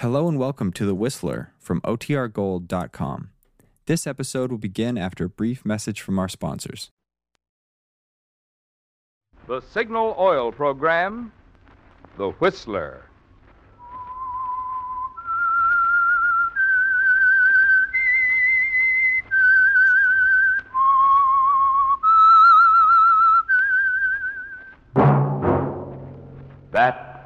Hello and welcome to The Whistler from OTRGold.com. This episode will begin after a brief message from our sponsors. The Signal Oil Program, The Whistler.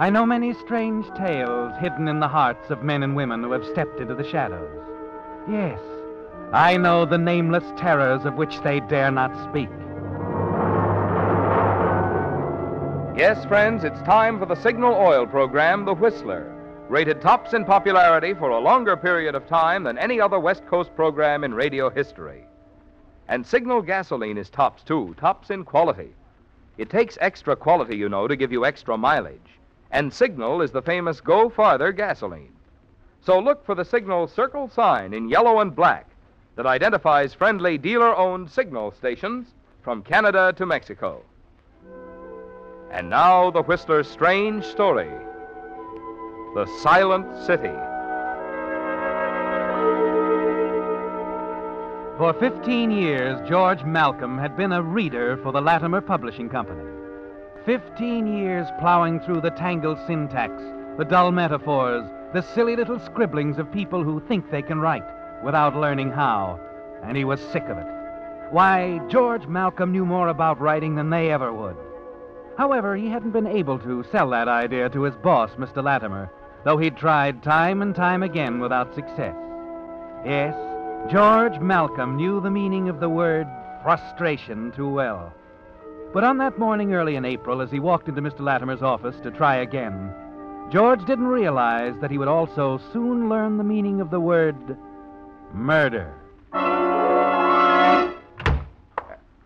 I know many strange tales hidden in the hearts of men and women who have stepped into the shadows. Yes, I know the nameless terrors of which they dare not speak. Yes, friends, it's time for the Signal Oil Program, The Whistler, rated tops in popularity for a longer period of time than any other West Coast program in radio history. And Signal gasoline is tops, too, tops in quality. It takes extra quality, you know, to give you extra mileage. And Signal is the famous Go Farther gasoline. So look for the Signal circle sign in yellow and black that identifies friendly dealer owned Signal stations from Canada to Mexico. And now the Whistler's strange story The Silent City. For 15 years, George Malcolm had been a reader for the Latimer Publishing Company. 15 years plowing through the tangled syntax, the dull metaphors, the silly little scribblings of people who think they can write without learning how, and he was sick of it. Why, George Malcolm knew more about writing than they ever would. However, he hadn't been able to sell that idea to his boss, Mr. Latimer, though he'd tried time and time again without success. Yes, George Malcolm knew the meaning of the word frustration too well. But on that morning early in April, as he walked into Mr. Latimer's office to try again, George didn't realize that he would also soon learn the meaning of the word murder.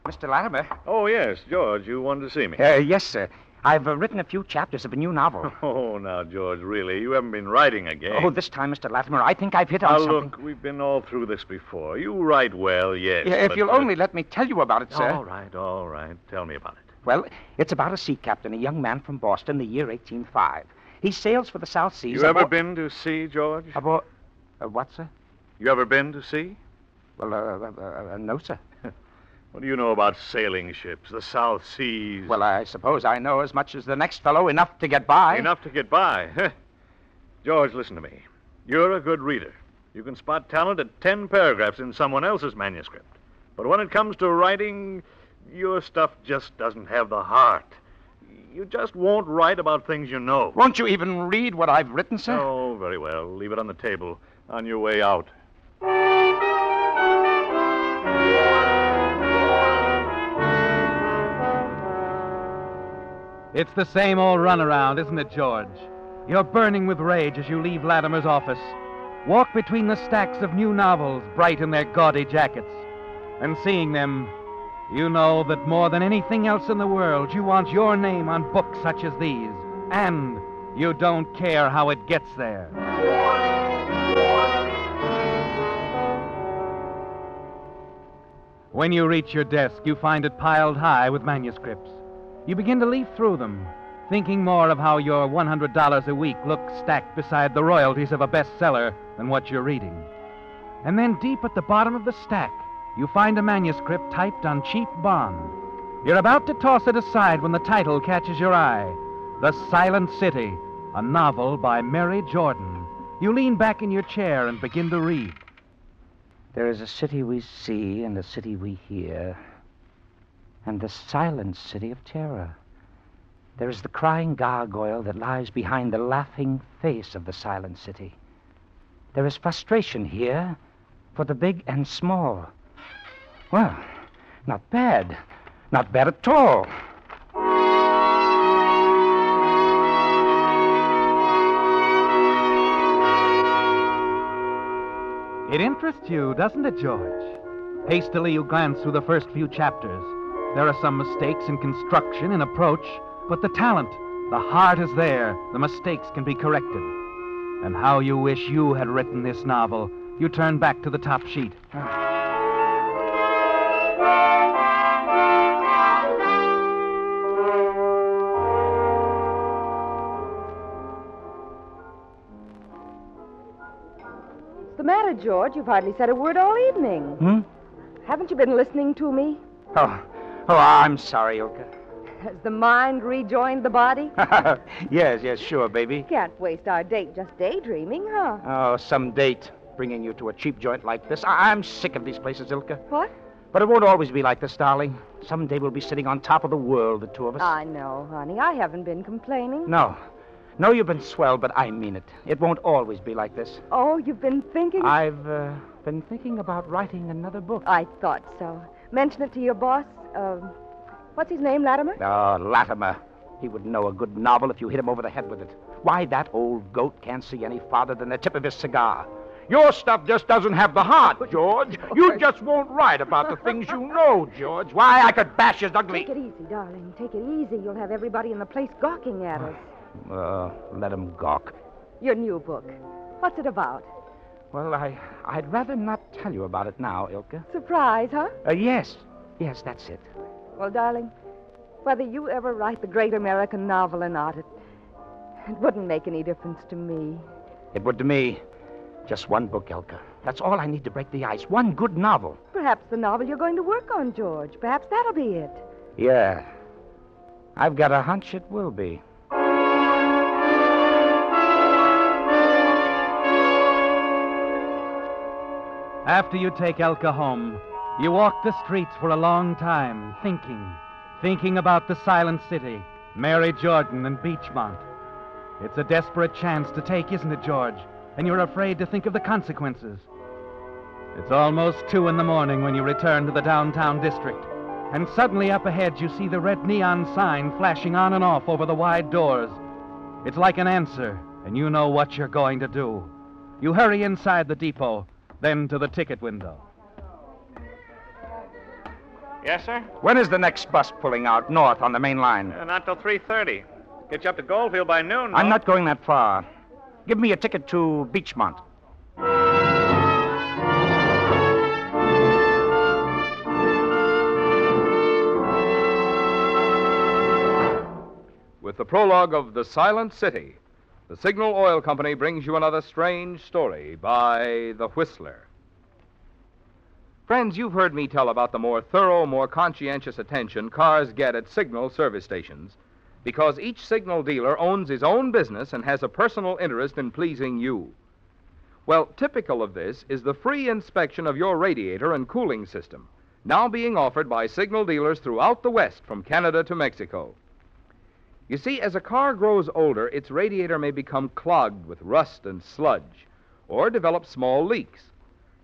Mr. Latimer? Oh, yes, George, you wanted to see me. Uh, yes, sir. I've uh, written a few chapters of a new novel. Oh, now, George, really, you haven't been writing again. Oh, this time, Mr. Latimer, I think I've hit on Now, something. look, we've been all through this before. You write well, yes. Yeah, if but, you'll uh, only let me tell you about it, sir. All right, all right. Tell me about it. Well, it's about a sea captain, a young man from Boston, the year 1805. He sails for the South Seas. You ever abo- been to sea, George? Abo- uh, what, sir? You ever been to sea? Well, uh, uh, uh, no, sir. What do you know about sailing ships, the South Seas? Well, I suppose I know as much as the next fellow, enough to get by. Enough to get by. George, listen to me. You're a good reader. You can spot talent at ten paragraphs in someone else's manuscript. But when it comes to writing, your stuff just doesn't have the heart. You just won't write about things you know. Won't you even read what I've written, sir? Oh, very well. Leave it on the table on your way out. It's the same old runaround, isn't it, George? You're burning with rage as you leave Latimer's office. Walk between the stacks of new novels, bright in their gaudy jackets. And seeing them, you know that more than anything else in the world, you want your name on books such as these. And you don't care how it gets there. When you reach your desk, you find it piled high with manuscripts. You begin to leaf through them, thinking more of how your $100 a week looks stacked beside the royalties of a bestseller than what you're reading. And then deep at the bottom of the stack, you find a manuscript typed on cheap bond. You're about to toss it aside when the title catches your eye The Silent City, a novel by Mary Jordan. You lean back in your chair and begin to read. There is a city we see and a city we hear, and the silent city of terror. There is the crying gargoyle that lies behind the laughing face of the silent city. There is frustration here for the big and small. Well, not bad. Not bad at all. It interests you, doesn't it, George? Hastily, you glance through the first few chapters. There are some mistakes in construction, in approach, but the talent, the heart is there. The mistakes can be corrected. And how you wish you had written this novel. You turn back to the top sheet. What's the matter, George? You've hardly said a word all evening. Hmm? Haven't you been listening to me? Oh, oh, I'm sorry, Ilka. Has the mind rejoined the body? yes, yes, sure, baby. Can't waste our date just daydreaming, huh? Oh, some date bringing you to a cheap joint like this. I- I'm sick of these places, Ilka. What? But it won't always be like this, darling. Someday we'll be sitting on top of the world, the two of us. I know, honey. I haven't been complaining. No. No, you've been swell, but I mean it. It won't always be like this. Oh, you've been thinking? I've uh, been thinking about writing another book. I thought so. Mention it to your boss. Um, what's his name, Latimer? Oh, Latimer. He wouldn't know a good novel if you hit him over the head with it. Why, that old goat can't see any farther than the tip of his cigar. Your stuff just doesn't have the heart, George. You just won't write about the things you know, George. Why, I could bash his ugly. Take it easy, darling. Take it easy. You'll have everybody in the place gawking at us. Uh, let him gawk. Your new book. What's it about? Well, I, I'd rather not tell you about it now, Ilka. Surprise, huh? Uh, yes. Yes, that's it. Well, darling, whether you ever write the great American novel or not, it, it wouldn't make any difference to me. It would to me. Just one book, Elka. That's all I need to break the ice. One good novel. Perhaps the novel you're going to work on, George. Perhaps that'll be it. Yeah. I've got a hunch it will be. After you take Elka home, you walk the streets for a long time, thinking, thinking about the silent city, Mary Jordan, and Beachmont. It's a desperate chance to take, isn't it, George? And you're afraid to think of the consequences. It's almost two in the morning when you return to the downtown district. And suddenly up ahead you see the red neon sign flashing on and off over the wide doors. It's like an answer, and you know what you're going to do. You hurry inside the depot, then to the ticket window. Yes, sir? When is the next bus pulling out north on the main line? Uh, not till 3.30. Get you up to Goldfield by noon. I'm not going that far. Give me a ticket to Beachmont. With the prologue of The Silent City, the Signal Oil Company brings you another strange story by The Whistler. Friends, you've heard me tell about the more thorough, more conscientious attention cars get at Signal service stations because each Signal dealer owns his own business and has a personal interest in pleasing you. Well, typical of this is the free inspection of your radiator and cooling system, now being offered by Signal dealers throughout the West from Canada to Mexico. You see, as a car grows older, its radiator may become clogged with rust and sludge, or develop small leaks.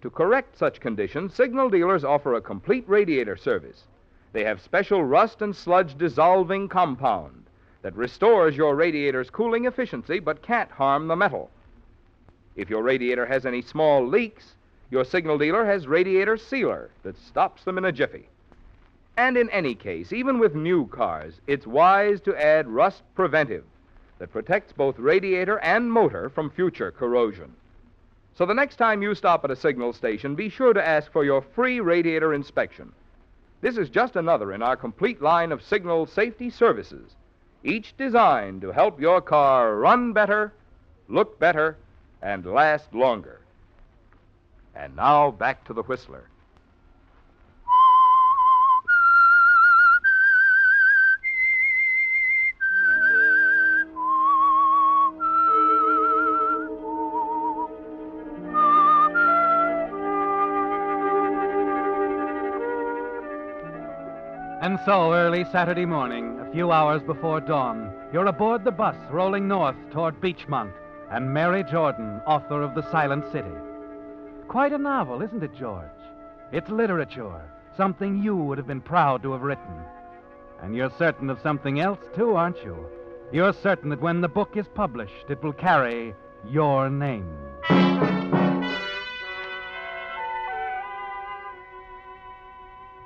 To correct such conditions, Signal dealers offer a complete radiator service. They have special rust and sludge dissolving compound that restores your radiator's cooling efficiency but can't harm the metal. If your radiator has any small leaks, your Signal dealer has radiator sealer that stops them in a jiffy. And in any case, even with new cars, it's wise to add rust preventive that protects both radiator and motor from future corrosion. So the next time you stop at a signal station, be sure to ask for your free radiator inspection. This is just another in our complete line of signal safety services, each designed to help your car run better, look better, and last longer. And now back to the Whistler. So, early Saturday morning, a few hours before dawn, you're aboard the bus rolling north toward Beachmont and Mary Jordan, author of The Silent City. Quite a novel, isn't it, George? It's literature, something you would have been proud to have written. And you're certain of something else, too, aren't you? You're certain that when the book is published, it will carry your name.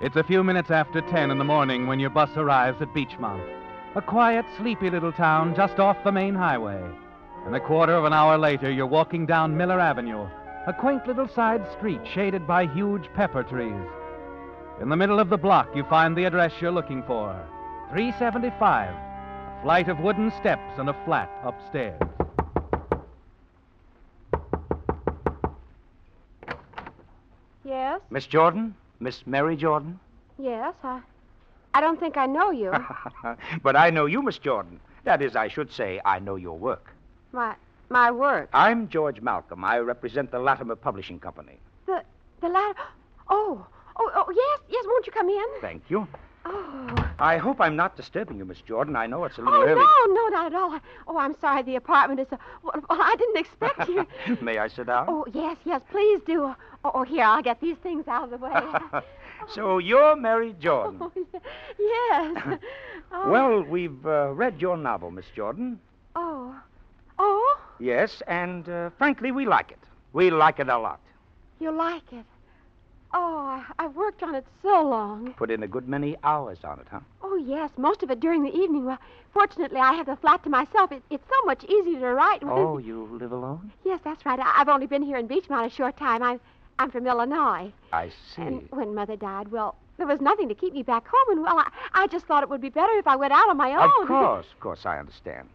It's a few minutes after 10 in the morning when your bus arrives at Beechmont, a quiet, sleepy little town just off the main highway. And a quarter of an hour later, you're walking down Miller Avenue, a quaint little side street shaded by huge pepper trees. In the middle of the block, you find the address you're looking for 375, a flight of wooden steps and a flat upstairs. Yes? Miss Jordan? Miss Mary Jordan? Yes, I. I don't think I know you. but I know you, Miss Jordan. That is, I should say, I know your work. my my work. I'm George Malcolm. I represent the Latimer Publishing Company. The the latter. Oh, oh, oh, yes, yes. Won't you come in? Thank you. Oh. I hope I'm not disturbing you, Miss Jordan. I know it's a little Oh early. no, no, not at all. I, oh, I'm sorry. The apartment is. A, well, I didn't expect you. May I sit down? Oh, yes, yes. Please do. Oh, oh, here, I'll get these things out of the way. so you're Mary Jordan. Oh, yes. Oh. Well, we've uh, read your novel, Miss Jordan. Oh. Oh, Yes, and uh, frankly, we like it. We like it a lot. you like it? Oh, I, I've worked on it so long. Put in a good many hours on it, huh? Oh, yes, most of it during the evening. Well, fortunately, I have the flat to myself. It, it's so much easier to write. when- Oh, you live alone? Yes, that's right. I, I've only been here in Beechmont a short time. I'm, I'm from Illinois. I see. And when Mother died, well, there was nothing to keep me back home. And, well, I, I just thought it would be better if I went out on my own. Of course, of course, I understand.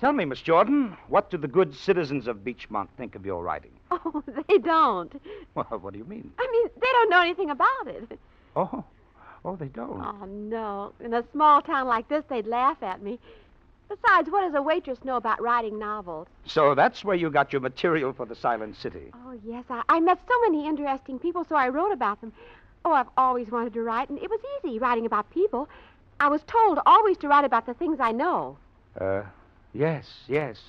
Tell me, Miss Jordan, what do the good citizens of Beechmont think of your writing? Oh, they don't. Well, what do you mean? I mean, they don't know anything about it. Oh, oh, they don't. Oh, no. In a small town like this, they'd laugh at me. Besides, what does a waitress know about writing novels? So that's where you got your material for the Silent City. Oh, yes. I, I met so many interesting people, so I wrote about them. Oh, I've always wanted to write, and it was easy writing about people. I was told always to write about the things I know. Uh, yes, yes.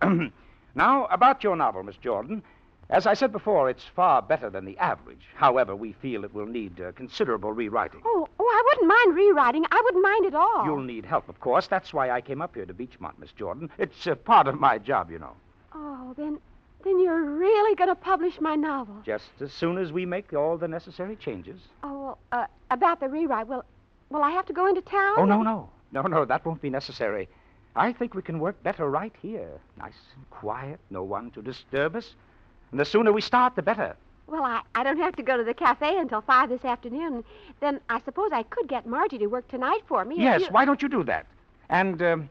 now, about your novel, Miss Jordan. As I said before, it's far better than the average. However, we feel it will need uh, considerable rewriting. Oh, oh, I wouldn't mind rewriting. I wouldn't mind at all. You'll need help, of course. That's why I came up here to Beechmont, Miss Jordan. It's uh, part of my job, you know. Oh, then, then you're really going to publish my novel? Just as soon as we make all the necessary changes. Oh, well, uh, about the rewrite. Well, will I have to go into town? Oh, no, no. No, no, that won't be necessary. I think we can work better right here. Nice and quiet, no one to disturb us. And the sooner we start, the better. Well, I, I don't have to go to the cafe until five this afternoon. Then I suppose I could get Margie to work tonight for me. Yes, you- why don't you do that? And um,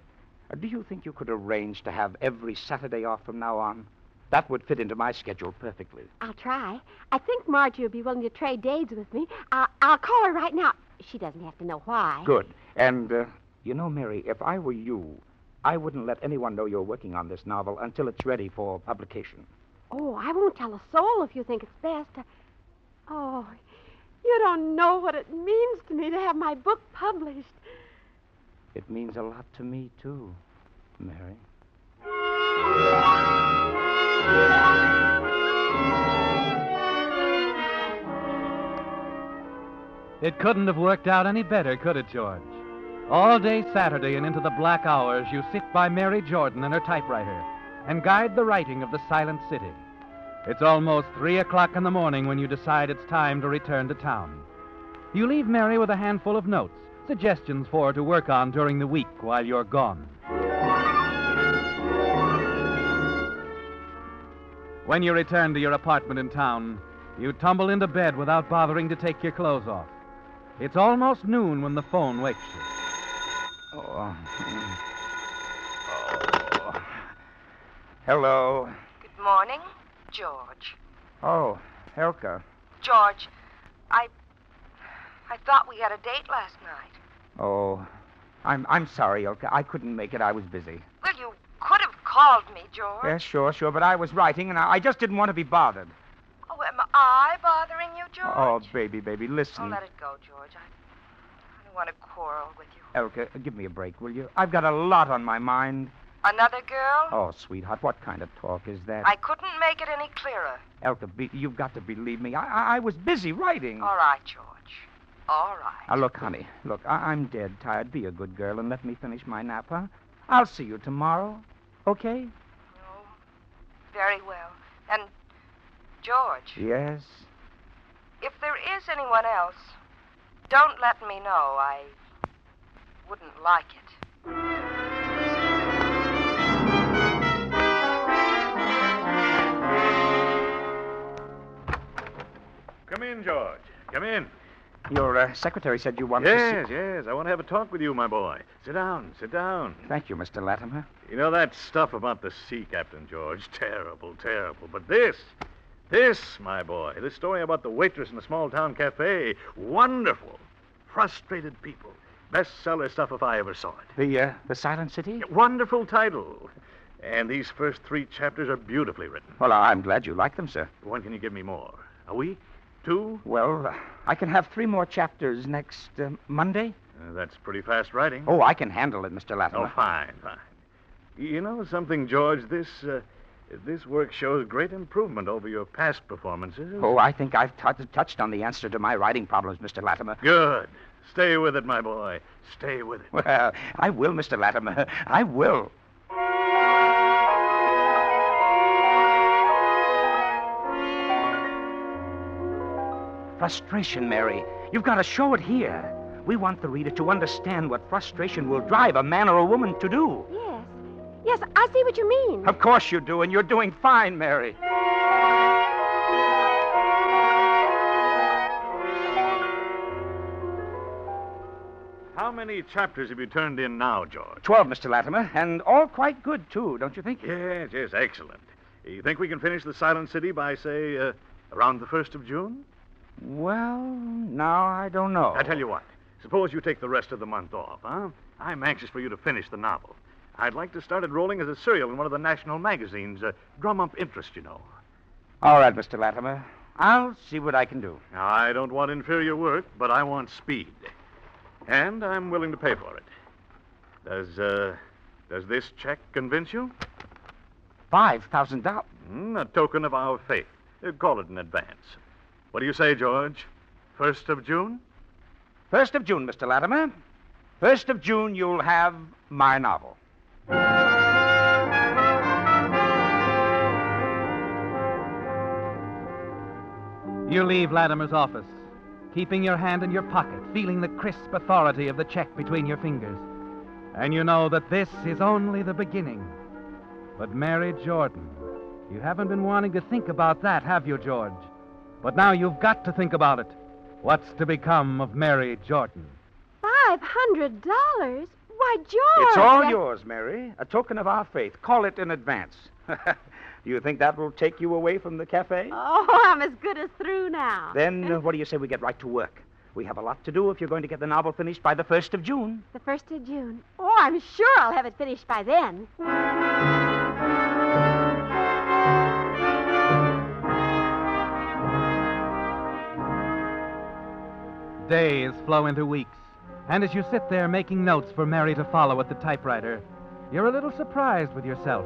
do you think you could arrange to have every Saturday off from now on? That would fit into my schedule perfectly. I'll try. I think Margie will be willing to trade days with me. I'll, I'll call her right now. She doesn't have to know why. Good. And, uh, you know, Mary, if I were you, I wouldn't let anyone know you're working on this novel until it's ready for publication. Oh, I won't tell a soul if you think it's best. Oh, you don't know what it means to me to have my book published. It means a lot to me, too, Mary. It couldn't have worked out any better, could it, George? All day Saturday and into the black hours, you sit by Mary Jordan and her typewriter and guide the writing of the Silent City. It's almost three o'clock in the morning when you decide it's time to return to town. You leave Mary with a handful of notes, suggestions for her to work on during the week while you're gone. When you return to your apartment in town, you tumble into bed without bothering to take your clothes off. It's almost noon when the phone wakes you. Oh. mm. oh. Hello. Good morning, George. Oh, Helka. George, I. I thought we had a date last night. Oh, I'm I'm sorry, Elka. I couldn't make it. I was busy. Well, you could have called me, George. Yes, sure, sure. But I was writing, and I, I just didn't want to be bothered. Oh, am I bothering you, George? Oh, baby, baby, listen. Oh, let it go, George. I, I don't want to quarrel with you. Elka, give me a break, will you? I've got a lot on my mind. Another girl? Oh, sweetheart, what kind of talk is that? I couldn't make it any clearer. Elka, be, you've got to believe me. I, I, I was busy writing. All right, George. All right. Now, look, honey, look, I, I'm dead tired. Be a good girl and let me finish my nap, huh? I'll see you tomorrow. Okay? Oh, very well. And, George, Yes. if there is anyone else, don't let me know. I wouldn't like it. Come in, George. Come in. Your uh, secretary said you wanted Yes, to see. yes. Yes. I want to have a talk with you, my boy. Sit down, sit down. Thank you, Mr. Latimer. You know that stuff about the sea, Captain George? Terrible, terrible. But this, this, my boy, this story about the waitress in the small town cafe, wonderful. Frustrated people. Bestseller stuff if I ever saw it. The uh, the Silent City? Wonderful title. And these first three chapters are beautifully written. Well, I'm glad you like them, sir. When can you give me more? A week? Two? Well, uh, I can have three more chapters next uh, Monday. Uh, that's pretty fast writing. Oh, I can handle it, Mr. Latimer. Oh, fine, fine. You know something, George? This uh, this work shows great improvement over your past performances. Oh, I think I've t- touched on the answer to my writing problems, Mr. Latimer. Good. Stay with it, my boy. Stay with it. Well, I will, Mr. Latimer. I will. Frustration, Mary. You've got to show it here. We want the reader to understand what frustration will drive a man or a woman to do. Yes. Yes, I see what you mean. Of course you do, and you're doing fine, Mary. How many chapters have you turned in now, George? Twelve, Mr. Latimer, and all quite good, too, don't you think? Yes, yes, excellent. You think we can finish the Silent City by, say, uh, around the 1st of June? Well, now I don't know. I tell you what. Suppose you take the rest of the month off, huh? I'm anxious for you to finish the novel. I'd like to start it rolling as a serial in one of the national magazines. Uh, drum up interest, you know. All right, Mr. Latimer. I'll see what I can do. Now, I don't want inferior work, but I want speed. And I'm willing to pay for it. Does, uh, does this check convince you? Five thousand dollars. Hmm, a token of our faith. Uh, call it in advance. What do you say, George? First of June? First of June, Mr. Latimer. First of June, you'll have my novel. You leave Latimer's office, keeping your hand in your pocket, feeling the crisp authority of the check between your fingers. And you know that this is only the beginning. But Mary Jordan, you haven't been wanting to think about that, have you, George? But now you've got to think about it. What's to become of Mary Jordan? Five hundred dollars? Why, George! It's all that- yours, Mary. A token of our faith. Call it in advance. do you think that will take you away from the cafe? Oh, I'm as good as through now. Then uh, what do you say we get right to work? We have a lot to do if you're going to get the novel finished by the 1st of June. The first of June. Oh, I'm sure I'll have it finished by then. Days flow into weeks, and as you sit there making notes for Mary to follow at the typewriter, you're a little surprised with yourself.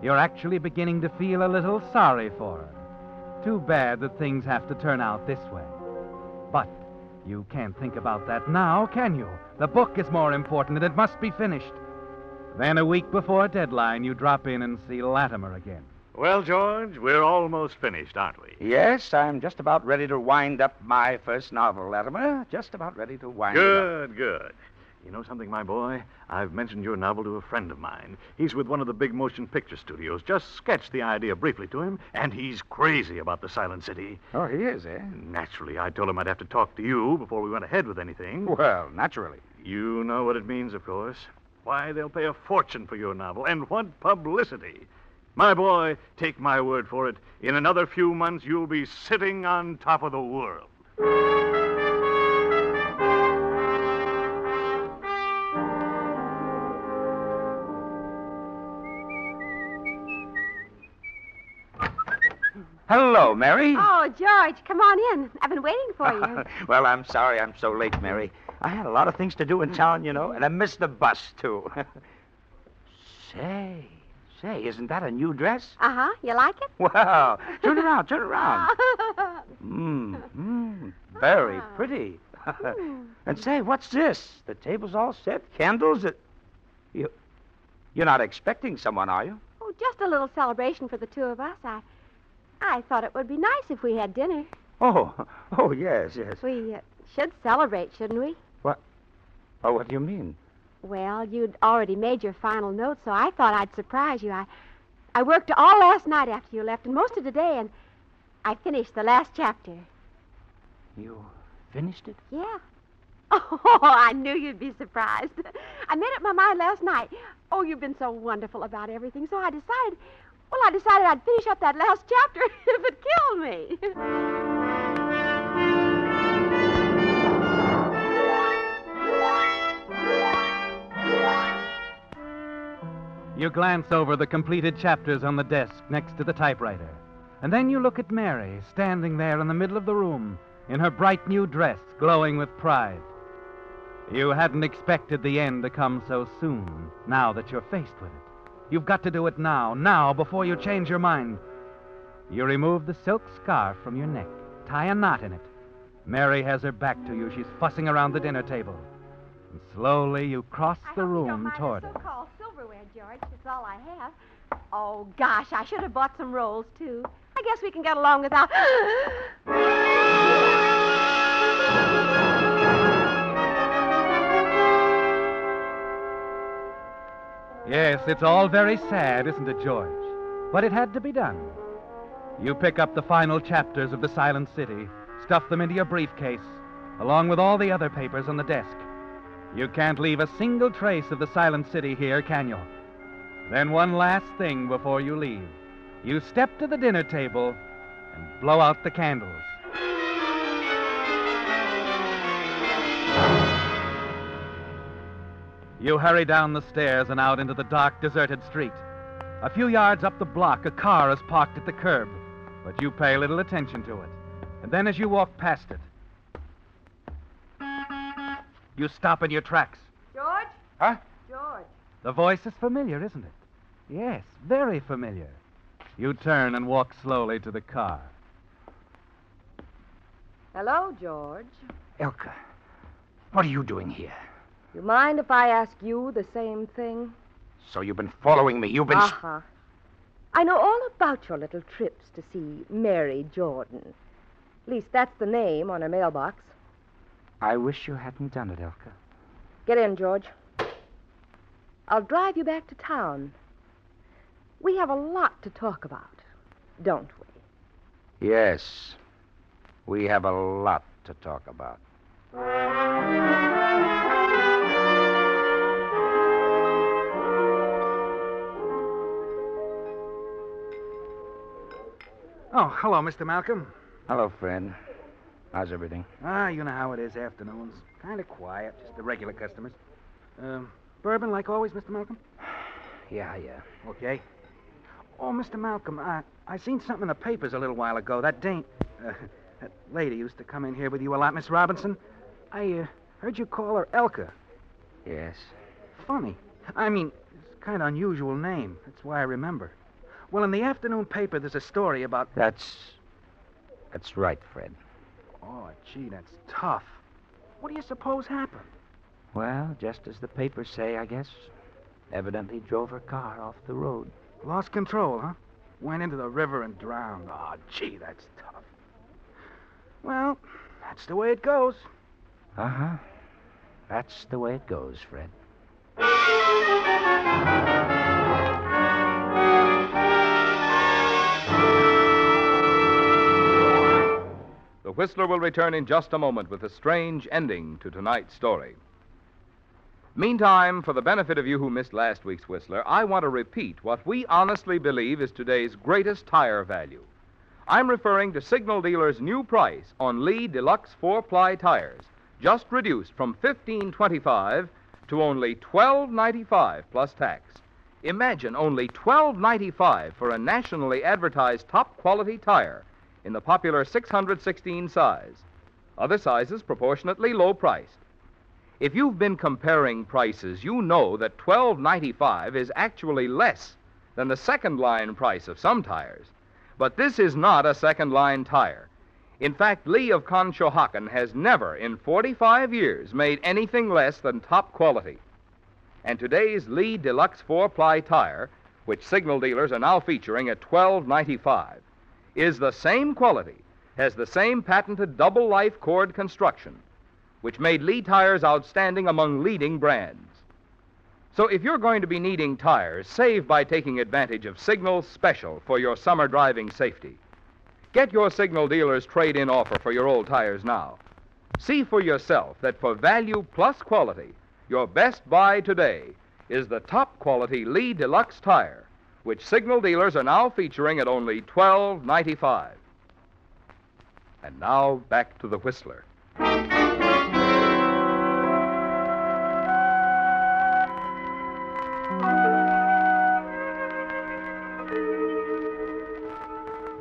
You're actually beginning to feel a little sorry for her. Too bad that things have to turn out this way. But you can't think about that now, can you? The book is more important, and it must be finished. Then, a week before deadline, you drop in and see Latimer again. Well, George, we're almost finished, aren't we? Yes, I'm just about ready to wind up my first novel, Latimer. Just about ready to wind it up. Good, good. You know something, my boy? I've mentioned your novel to a friend of mine. He's with one of the big motion picture studios. Just sketched the idea briefly to him, and he's crazy about the Silent City. Oh, he is, eh? Naturally, I told him I'd have to talk to you before we went ahead with anything. Well, naturally. You know what it means, of course. Why, they'll pay a fortune for your novel, and what publicity. My boy, take my word for it. In another few months, you'll be sitting on top of the world. Hello, Mary. Oh, George, come on in. I've been waiting for you. well, I'm sorry I'm so late, Mary. I had a lot of things to do in town, you know, and I missed the bus, too. say, say, isn't that a new dress? Uh huh. You like it? Wow. Turn around, turn around. Mmm, mmm, very pretty. and say, what's this? The table's all set, candles. It... You, you're not expecting someone, are you? oh, just a little celebration for the two of us. I, I thought it would be nice if we had dinner. Oh, oh, yes, yes. We, uh, Should celebrate, shouldn't we? What? Oh, what do you mean? Well, you'd already made your final note, so I thought I'd surprise you. I, I worked all last night after you left, and most of today, and I finished the last chapter. You finished it? Yeah. Oh, I knew you'd be surprised. I made up my mind last night. Oh, you've been so wonderful about everything, so I decided. Well, I decided I'd finish up that last chapter if it killed me. You glance over the completed chapters on the desk next to the typewriter. And then you look at Mary, standing there in the middle of the room, in her bright new dress, glowing with pride. You hadn't expected the end to come so soon, now that you're faced with it. You've got to do it now, now, before you change your mind. You remove the silk scarf from your neck, tie a knot in it. Mary has her back to you. She's fussing around the dinner table. And slowly you cross I the hope you don't room toward her. George. That's all I have. Oh, gosh, I should have bought some rolls, too. I guess we can get along without. Yes, it's all very sad, isn't it, George? But it had to be done. You pick up the final chapters of The Silent City, stuff them into your briefcase, along with all the other papers on the desk. You can't leave a single trace of the Silent City here, can you? Then, one last thing before you leave. You step to the dinner table and blow out the candles. You hurry down the stairs and out into the dark, deserted street. A few yards up the block, a car is parked at the curb, but you pay little attention to it. And then as you walk past it, you stop in your tracks. George? Huh? George. The voice is familiar, isn't it? Yes, very familiar. You turn and walk slowly to the car. Hello, George. Elka, what are you doing here? You mind if I ask you the same thing? So you've been following me. You've been. Uh huh. I know all about your little trips to see Mary Jordan. At least that's the name on her mailbox. I wish you hadn't done it, Elka. Get in, George. I'll drive you back to town. We have a lot to talk about, don't we? Yes. We have a lot to talk about. Oh, hello, Mr. Malcolm. Hello, Fred. How's everything? Ah, you know how it is afternoons. Kind of quiet, just the regular customers. Um, bourbon like always, Mr. Malcolm? Yeah, yeah. Okay. Oh, Mr. Malcolm, I I seen something in the papers a little while ago. That Dane, uh, that lady used to come in here with you a lot, Miss Robinson. I uh, heard you call her Elka. Yes. Funny. I mean, it's a kind of unusual name. That's why I remember. Well, in the afternoon paper, there's a story about. That's. That's right, Fred. Oh, gee, that's tough. What do you suppose happened? Well, just as the papers say, I guess. Evidently drove her car off the road. Lost control, huh? Went into the river and drowned. Oh, gee, that's tough. Well, that's the way it goes. Uh huh. That's the way it goes, Fred. The Whistler will return in just a moment with a strange ending to tonight's story. Meantime, for the benefit of you who missed last week's Whistler, I want to repeat what we honestly believe is today's greatest tire value. I'm referring to Signal Dealer's new price on Lee Deluxe four ply tires, just reduced from fifteen twenty-five to only twelve ninety-five plus tax. Imagine only twelve ninety-five for a nationally advertised top quality tire in the popular 616 size. Other sizes proportionately low priced. If you've been comparing prices, you know that $12.95 is actually less than the second line price of some tires. But this is not a second line tire. In fact, Lee of Conshohocken has never in 45 years made anything less than top quality. And today's Lee Deluxe four ply tire, which signal dealers are now featuring at $12.95, is the same quality, has the same patented double life cord construction, which made Lee tires outstanding among leading brands. So if you're going to be needing tires, save by taking advantage of Signal special for your summer driving safety. Get your Signal dealer's trade in offer for your old tires now. See for yourself that for value plus quality, your best buy today is the top quality Lee Deluxe tire, which Signal dealers are now featuring at only $12.95. And now back to the Whistler.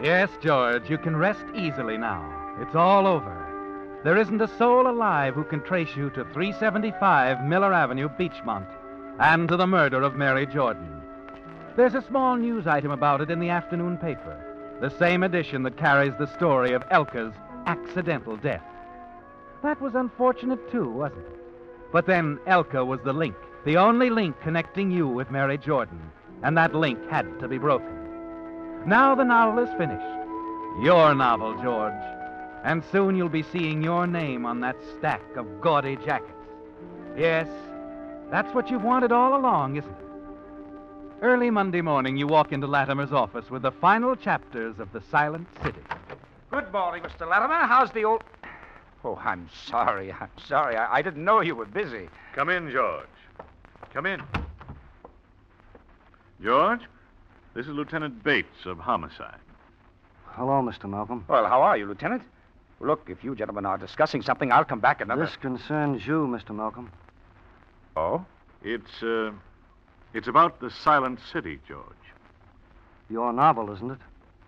Yes, George, you can rest easily now. It's all over. There isn't a soul alive who can trace you to 375 Miller Avenue, Beachmont, and to the murder of Mary Jordan. There's a small news item about it in the afternoon paper, the same edition that carries the story of Elka's accidental death. That was unfortunate, too, wasn't it? But then Elka was the link, the only link connecting you with Mary Jordan, and that link had to be broken. Now the novel is finished. Your novel, George. And soon you'll be seeing your name on that stack of gaudy jackets. Yes, that's what you've wanted all along, isn't it? Early Monday morning, you walk into Latimer's office with the final chapters of The Silent City. Good morning, Mr. Latimer. How's the old. Oh, I'm sorry. I'm sorry. I, I didn't know you were busy. Come in, George. Come in. George, this is Lieutenant Bates of Homicide. Hello, Mr. Malcolm. Well, how are you, Lieutenant? Look, if you gentlemen are discussing something, I'll come back another. This concerns you, Mr. Malcolm. Oh? It's, uh, it's about the Silent City, George. Your novel, isn't it?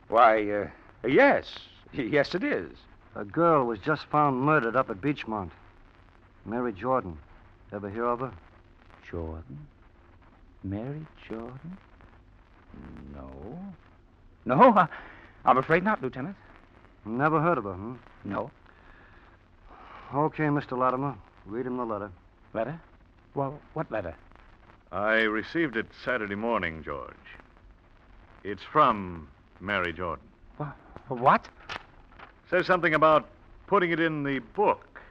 Why, uh, yes. Yes, it is. A girl was just found murdered up at Beachmont. Mary Jordan. Ever hear of her? Jordan? Mary Jordan? No. No, I, I'm afraid not, Lieutenant. Never heard of her, hmm? No. Okay, Mr. Latimer. Read him the letter. Letter? Well, what letter? I received it Saturday morning, George. It's from Mary Jordan. What? Says something about putting it in the book,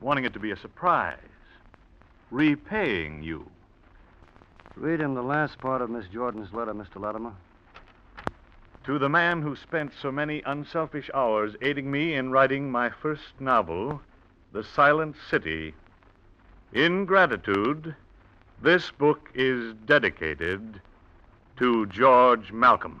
wanting it to be a surprise, repaying you. Read him the last part of Miss Jordan's letter, Mr. Latimer. To the man who spent so many unselfish hours aiding me in writing my first novel, The Silent City, in gratitude, this book is dedicated to George Malcolm.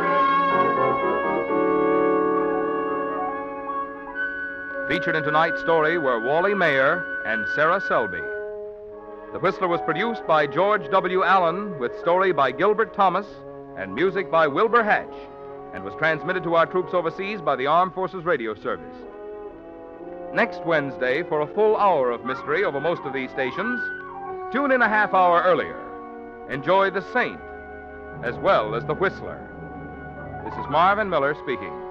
Featured in tonight's story were Wally Maher and Sarah Selby. The Whistler was produced by George W. Allen with story by Gilbert Thomas and music by Wilbur Hatch and was transmitted to our troops overseas by the Armed Forces Radio Service. Next Wednesday, for a full hour of mystery over most of these stations, tune in a half hour earlier. Enjoy The Saint as well as The Whistler. This is Marvin Miller speaking.